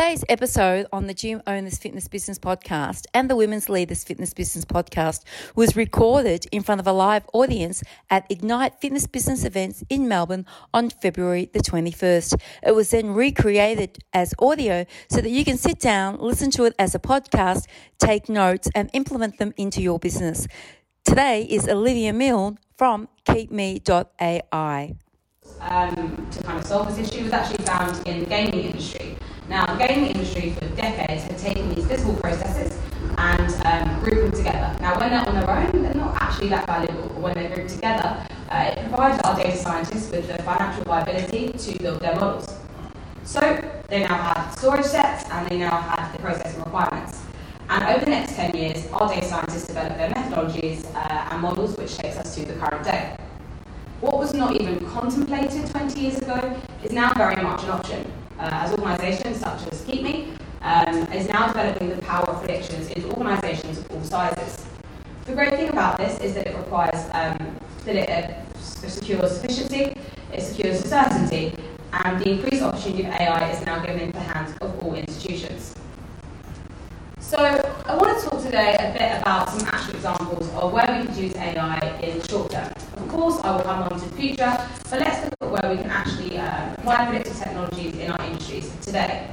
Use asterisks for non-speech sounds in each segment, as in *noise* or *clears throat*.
Today's episode on the Gym Owners Fitness Business Podcast and the Women's Leaders Fitness Business Podcast was recorded in front of a live audience at Ignite Fitness Business Events in Melbourne on February the 21st. It was then recreated as audio so that you can sit down, listen to it as a podcast, take notes, and implement them into your business. Today is Olivia Milne from KeepMe.ai. Um, to kind of solve this issue was actually found in the gaming industry. Now, the gaming industry for decades had taken these physical processes and um, grouped them together. Now, when they're on their own, they're not actually that valuable, but when they're grouped together, uh, it provides our data scientists with the financial viability to build their models. So, they now have storage sets and they now have the processing requirements. And over the next 10 years, our data scientists develop their methodologies uh, and models, which takes us to the current day. What was not even contemplated 20 years ago is now very much an option as organisations such as KeepMe, um, is now developing the power of predictions into organisations of all sizes. The great thing about this is that it requires um, that it uh, secures sufficiency, it secures certainty, and the increased opportunity of AI is now given into the hands of all institutions. So I want to talk today a bit about some actual examples of where we could use AI in the short term. Of course, I will come on to the future, but let's look at where we can actually uh, apply predictive technologies in our industries today.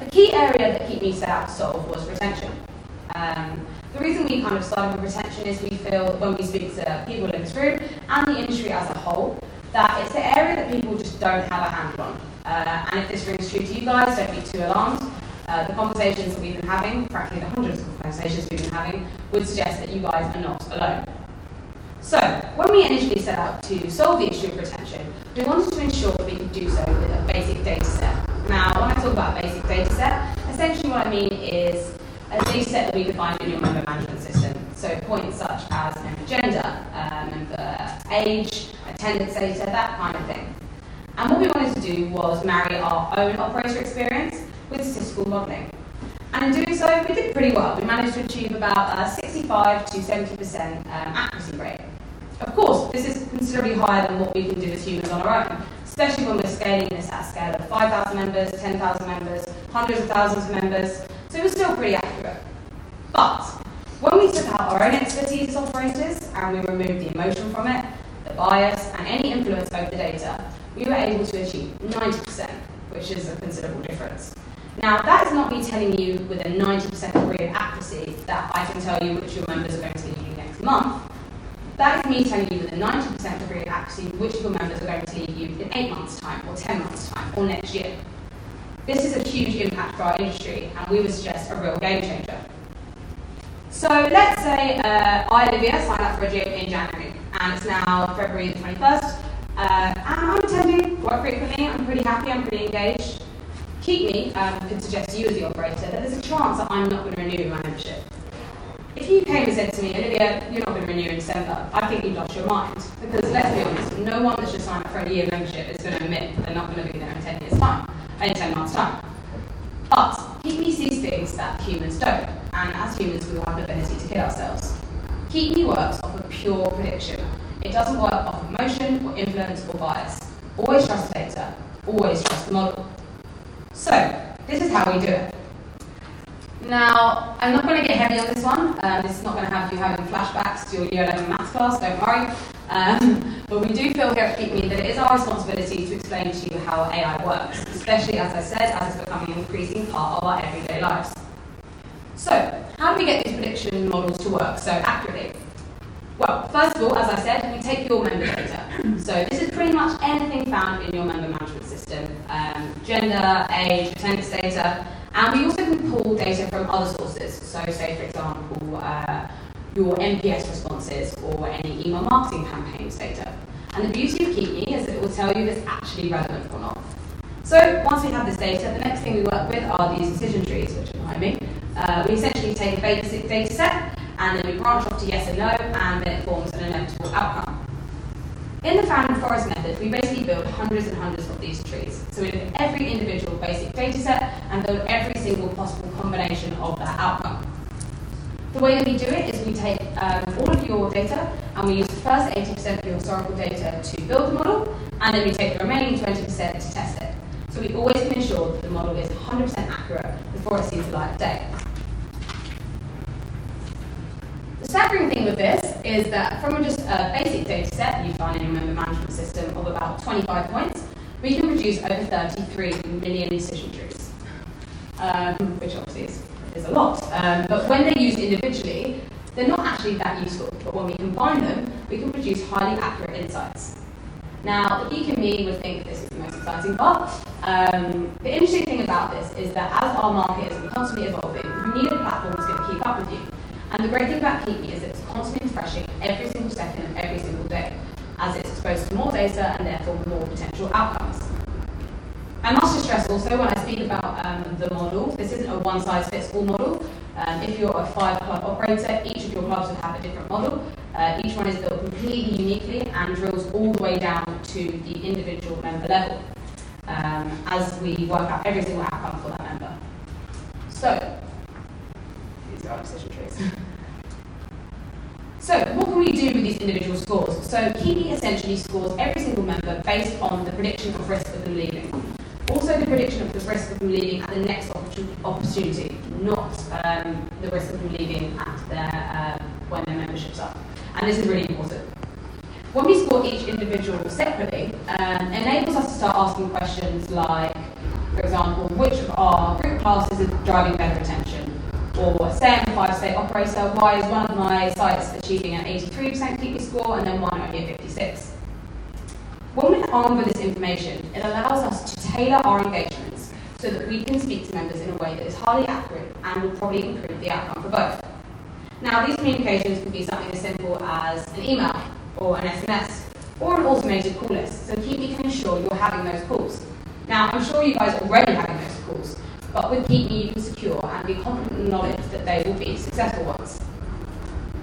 A key area that KeepMe set out to solve was retention. Um, the reason we kind of started with retention is we feel when we speak to people in this room and the industry as a whole that it's the area that people just don't have a handle on. Uh, and if this rings true to you guys, don't be too alarmed. Uh, the conversations that we've been having, frankly, the hundreds of conversations we've been having, would suggest that you guys are not alone. So, when we initially set out to solve the issue of retention, we wanted to ensure that we could do so basic data set. Now, when I talk about basic data set, essentially what I mean is a data set that we define in your member management system. So, points such as member gender, uh, member age, attendance data, that kind of thing. And what we wanted to do was marry our own operator experience with statistical modelling. And in doing so, we did pretty well. We managed to achieve about a 65 to 70% um, accuracy rate. Of course, this is considerably higher than what we can do as humans on our own, especially when we're this at a scale of 5,000 members, 10,000 members, hundreds of thousands of members, so it was still pretty accurate. But when we took out our own expertise as operators and we removed the emotion from it, the bias, and any influence over the data, we were able to achieve 90%, which is a considerable difference. Now, that is not me telling you with a 90% degree of accuracy that I can tell you which your members are going to you next month. That is me telling you with a 90% degree of accuracy which your members are going to leave you in 8 months' time, or 10 months' time, or next year. This is a huge impact for our industry, and we would suggest a real game changer. So let's say uh, I, Olivia, signed up for a gym in January, and it's now February the 21st, uh, and I'm attending quite frequently, I'm pretty happy, I'm pretty engaged. KeepMe um, could suggest you as the operator that there's a chance that I'm not going to renew my membership. If you came and said to me, Olivia, you're not going to renew in December, I think you've lost your mind. Because let's be honest, no one that's just signed up for a year membership is going to admit that they're not going to be there in 10 years' time, in 10 months' time. But KeepMe sees things that humans don't, and as humans, we have the ability to kill ourselves. KeepMe works off of pure prediction. It doesn't work off of emotion or influence or bias. Always trust data, always trust the model. So, this is how we do it. Now, I'm not going to get heavy on this one. Um, this is not going to have you having flashbacks to your year 11 maths class, don't worry. Um, *laughs* but we do feel here at KeepMe that it is our responsibility to explain to you how AI works, especially, as I said, as it's becoming an increasing part of our everyday lives. So, how do we get these prediction models to work so accurately? Well, first of all, as I said, we take your member data. So this is pretty much anything found in your member management system. Um, gender, age, attendance data, and we also can pull data from other sources. So say, for example, uh, your NPS responses or any email marketing campaigns data. And the beauty of KeepMe is that it will tell you if it's actually relevant or not. So once we have this data, the next thing we work with are these decision trees, which are behind me. Uh, we essentially take a basic data set and then we branch off to yes and no, and then it forms an inevitable outcome. In the random forest method, we basically build hundreds and hundreds of these trees. So we every individual basic data set and build every single possible combination of that outcome. The way that we do it is we take um, all of your data and we use the first 80% of your historical data to build the model, and then we take the remaining 20% to test it. So we always can ensure that the model is 100% accurate before it sees the light of day. The staggering thing with this is that from just a basic data set you find in your member management system of about 25 points, we can produce over 33 million decision trees, um, which obviously is, is a lot. Um, but when they're used individually, they're not actually that useful. But when we combine them, we can produce highly accurate insights. Now, the geek in me would think this is the most exciting part. Um, the interesting thing about this is that as our market is constantly evolving, you need a platform that's going to keep up with you. And the great thing about KeepMe is it's constantly refreshing every single second of every single day, as it's exposed to more data and therefore more potential outcomes. I must stress also when I speak about um, the model, this isn't a one size fits all model. Um, if you're a five club operator, each of your clubs will have a different model. Uh, each one is built completely uniquely and drills all the way down to the individual member level um, as we work out every single outcome for that member. So, these are our decision trees. So, what can we do with these individual scores? So, KeepMe essentially scores every single member based on the prediction of risk of the leaving. Prediction of the risk of them leaving at the next opportunity, not um, the risk of them leaving at their, um, when their membership's up and this is really important. When we score each individual separately, um, enables us to start asking questions like, for example, which of our group classes is driving better retention? Or say I'm a five-state operator, why is one of my sites achieving an 83% KeepMe score and then one only a 56? When we're armed with this information, it allows us to tailor our engagements so that we can speak to members in a way that is highly accurate and will probably improve the outcome for both. Now, these communications can be something as simple as an email or an SMS or an automated call list. So KeepMe can ensure you're having those calls. Now, I'm sure you guys are already having those calls, but with KeepMe you can secure and be confident in the knowledge that they will be successful ones.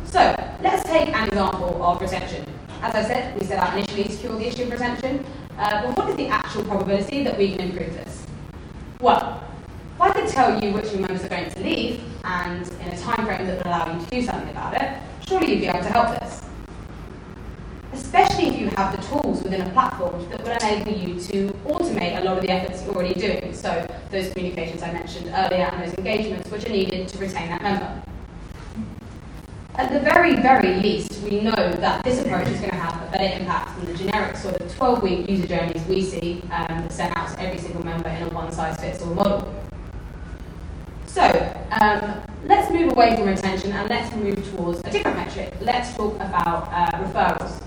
So, let's take an example of retention. As I said, we set out initially to secure the issue of retention, uh, but what is the actual probability that we can improve this? Well, if I could tell you which members are going to leave, and in a time frame that would allow you to do something about it, surely you'd be able to help this. Especially if you have the tools within a platform that would enable you to automate a lot of the efforts you're already doing. So those communications I mentioned earlier and those engagements which are needed to retain that member. At the very, very least, we know that this approach is going to a better impact than the generic sort of 12-week user journeys we see um, sent out to every single member in a one-size-fits-all model. So um, let's move away from retention and let's move towards a different metric. Let's talk about uh, referrals.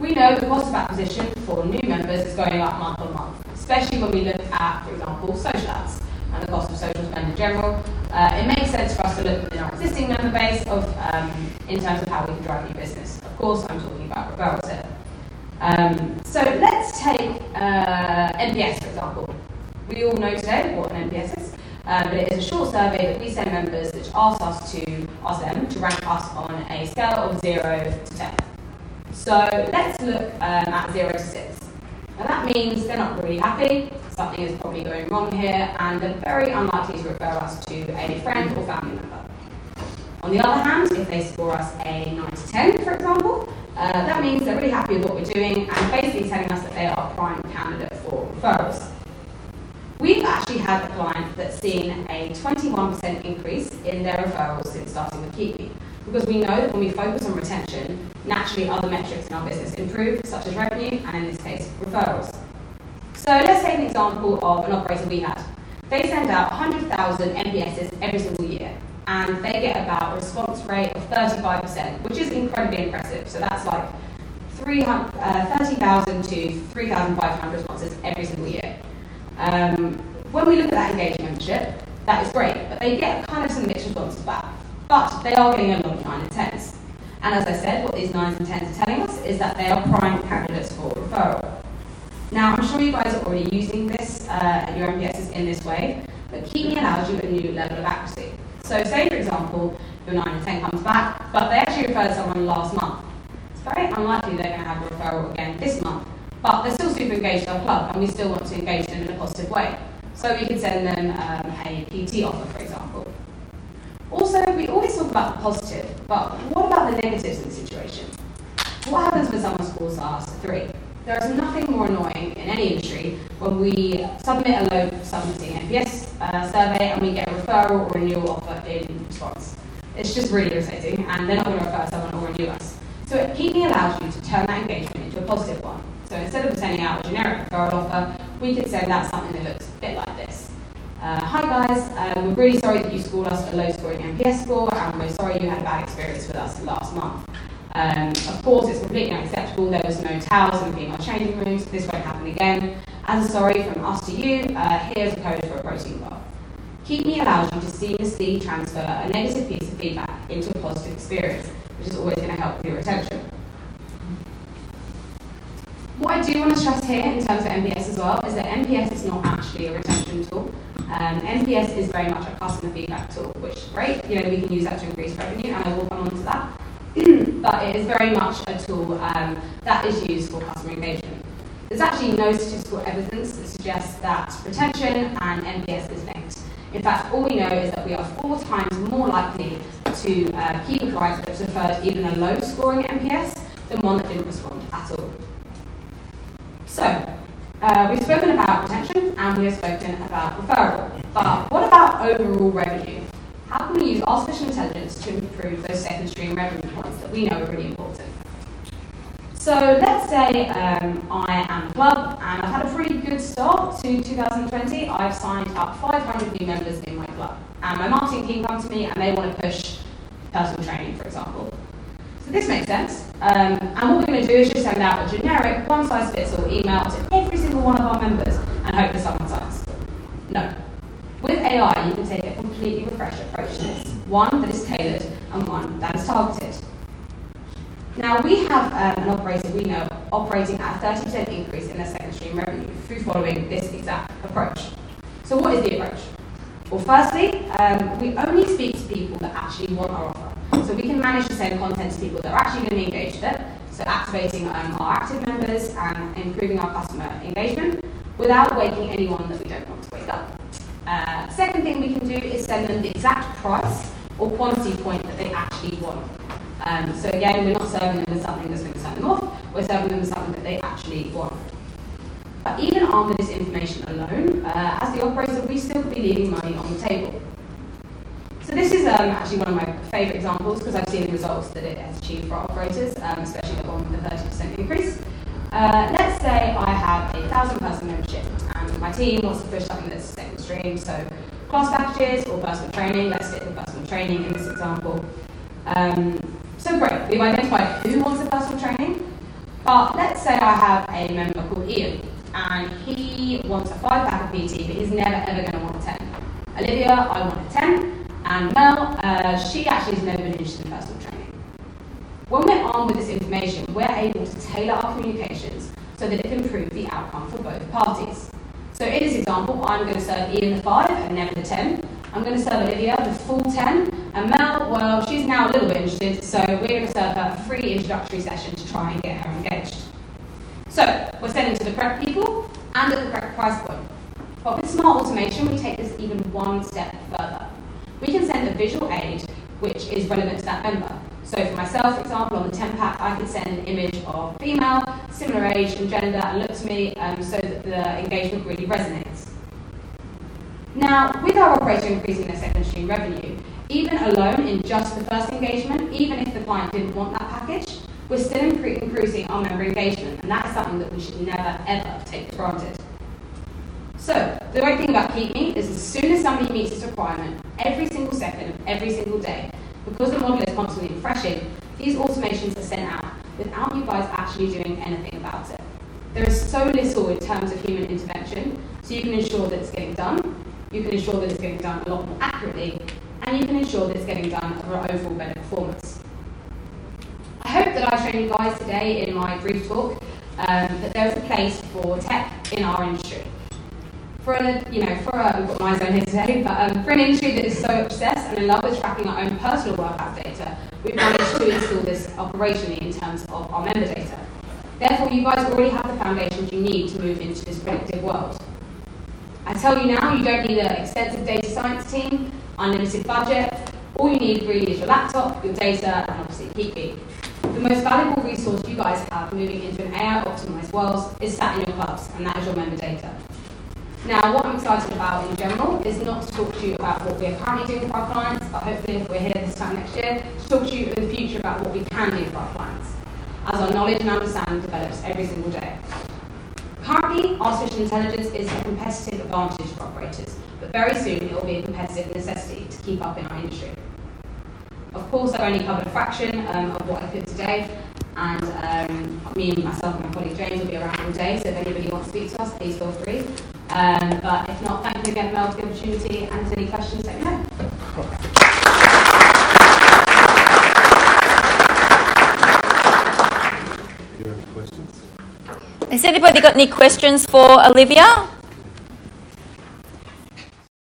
We know the cost of acquisition for new members is going up month on month, especially when we look at, for example, social ads and the cost of social spend in general. Uh, it makes sense for us to look within our existing member base of, um, in terms of how we can drive new business. Of course, I'm talking about referrals here. Um, so let's take uh, NPS, for example. We all know today what an NPS is. Um, but it is a short survey that we send members which asks us to ask them to rank us on a scale of 0 to 10. So let's look um, at 0 to 6. Now that means they're not really happy, something is probably going wrong here, and they're very unlikely to refer us to a friend or family member. On the other hand, if they score us a 9 to 10, for example, uh, that means they're really happy with what we're doing and basically telling us that they are a prime candidate for referrals. We've actually had a client that's seen a 21% increase in their referrals since starting with KeepMe. Because we know that when we focus on retention, naturally other metrics in our business improve, such as revenue and in this case, referrals. So let's take an example of an operator we had. They send out 100,000 NPSs every single year, and they get about a response rate of 35%, which is incredibly impressive. So that's like uh, 30,000 to 3,500 responses every single year. Um, when we look at that engaged membership, that is great, but they get kind of some mixed responses back. But they are getting a lot of 9 and 10s. And as I said, what these 9s and 10s are telling us is that they are prime candidates for referral. Now, I'm sure you guys are already using this, uh, your NPSs in this way, but keep KeepMe allows you a new level of accuracy. So say, for example, your 9 and 10 comes back, but they actually referred someone last month. It's very unlikely they're going to have a referral again this month but they're still super engaged in our club and we still want to engage them in a positive way. So we could send them um, a PT offer, for example. Also, we always talk about the positive, but what about the negatives in the situation? What happens when someone scores a three? There is nothing more annoying in any industry when we submit a low submitting NPS uh, survey and we get a referral or renewal offer in response. It's just really irritating, and they're not going to refer someone or renew us. So Keep Me allows you to turn that engagement into a positive one. So instead of sending out a generic referral offer, we could send out something that looks a bit like this. Uh, hi guys, um, we're really sorry that you scored us a low scoring NPS score, and we're sorry you had a bad experience with us last month. Um, of course, it's completely unacceptable. There was no towels in the female changing rooms. This won't happen again. As a sorry from us to you, uh, here's a code for a protein bar. Keep Me allows you to seamlessly transfer a negative piece of feedback into a positive experience, which is always going to help with your retention. What I do want to stress here in terms of NPS as well is that NPS is not actually a retention tool. Um, NPS is very much a customer feedback tool, which great. You know, we can use that to increase revenue, and I will come on to that. *clears throat* but it is very much a tool um, that is used for customer engagement. There's actually no statistical evidence that suggests that retention and NPS is linked. In fact, all we know is that we are four times more likely to uh, keep a client that's referred even a low scoring NPS than one that didn't respond at all. So, uh, we've spoken about retention and we have spoken about referral. But what about overall revenue? How can we use artificial intelligence to improve those second stream revenue points that we know are really important? So let's say um, I am a club and I've had a pretty good start to 2020. I've signed up 500 new members in my club. And my marketing team come to me and they want to push personal training, for example. So this makes sense. Um, and what we're going to do is just send out a generic one-size-fits-all email to every single one of our members and hope that someone signs. No. With AI, you can take a completely refreshed approach to this. One that is tailored and one that is targeted. Now, we have um, an operator we know operating at a 30% increase in their second stream revenue through following this exact approach. So, what is the approach? Well, firstly, um, we only speak to people that actually want our offer. So, we can manage to send content to people that are actually going to be engaged with it. So, activating um, our active members and improving our customer engagement without waking anyone that we don't want to wake up. Uh, second thing we can do is send them the exact price or quantity point that they actually want. Um, so again, we're not serving them with something that's going to turn them off, we're serving them with something that they actually want. But even armed with this information alone, uh, as the operator, we still could be leaving money on the table. So this is um, actually one of my favourite examples because I've seen the results that it has achieved for operators, um, especially the one with the 30% increase. Uh, let's say I have a thousand person membership and my team wants to push something that's second stream, so class packages or personal training. Let's stick with personal training in this example. Um, we've identified who wants a personal training, but let's say I have a member called Ian, and he wants a five pack of PT, but he's never ever going to want a 10. Olivia, I want a 10, and Mel, uh, she actually has never been interested in personal training. When we're armed with this information, we're able to tailor our communications so that it can improve the outcome for both parties. So in this example, I'm going to serve Ian the 5 and never the 10, I'm going to serve Olivia the full 10. And Mel, well, now a little bit interested, so we're going to serve her a free introductory session to try and get her engaged. So, we're sending to the correct people and at the correct price point. But with smart automation, we take this even one step further. We can send a visual aid which is relevant to that member. So for myself, for example, on the 10 pack, I could send an image of female, similar age and gender, and look to me um, so that the engagement really resonates. Now, with our operator increasing their second stream revenue, even alone in just the first engagement, even if the client didn't want that package, we're still increasing our member engagement, and that is something that we should never ever take for granted. So, the great thing about Keep Me is as soon as somebody meets this requirement, every single second of every single day, because the model is constantly refreshing, these automations are sent out without you guys actually doing anything about it. There is so little in terms of human intervention, so you can ensure that it's getting done, you can ensure that it's getting done a lot more accurately, and you can ensure that it's getting done for overall better performance. I hope that I've shown you guys today in my brief talk um, that there is a place for tech in our industry. For a, you know, for a, we've got Myzone here today, but um, for an industry that is so obsessed and in love with tracking our own personal workout data, we've managed to install this operationally in terms of our member data. Therefore, you guys already have the foundations you need to move into this predictive world. I tell you now, you don't need an extensive data science team, unlimited budget. All you need really is your laptop, your data, and obviously Keep The most valuable resource you guys have moving into an AI optimized world is sat in your clubs, and that is your member data. Now, what I'm excited about in general is not to talk to you about what we're currently doing for our clients, but hopefully if we're here this time next year, to talk to you in the future about what we can do for our clients, as our knowledge and understanding develops every single day. Currently, artificial intelligence is a competitive advantage for operators, but very soon it will be a competitive necessity to keep up in our industry. Of course, I've only covered a fraction um, of what I could today, and um, me and myself and my colleague James will be around all day, so if anybody wants to speak to us, please feel free. Um, but if not, thank you again, Mel, for the opportunity, and if any questions, let me know. Has anybody got any questions for Olivia?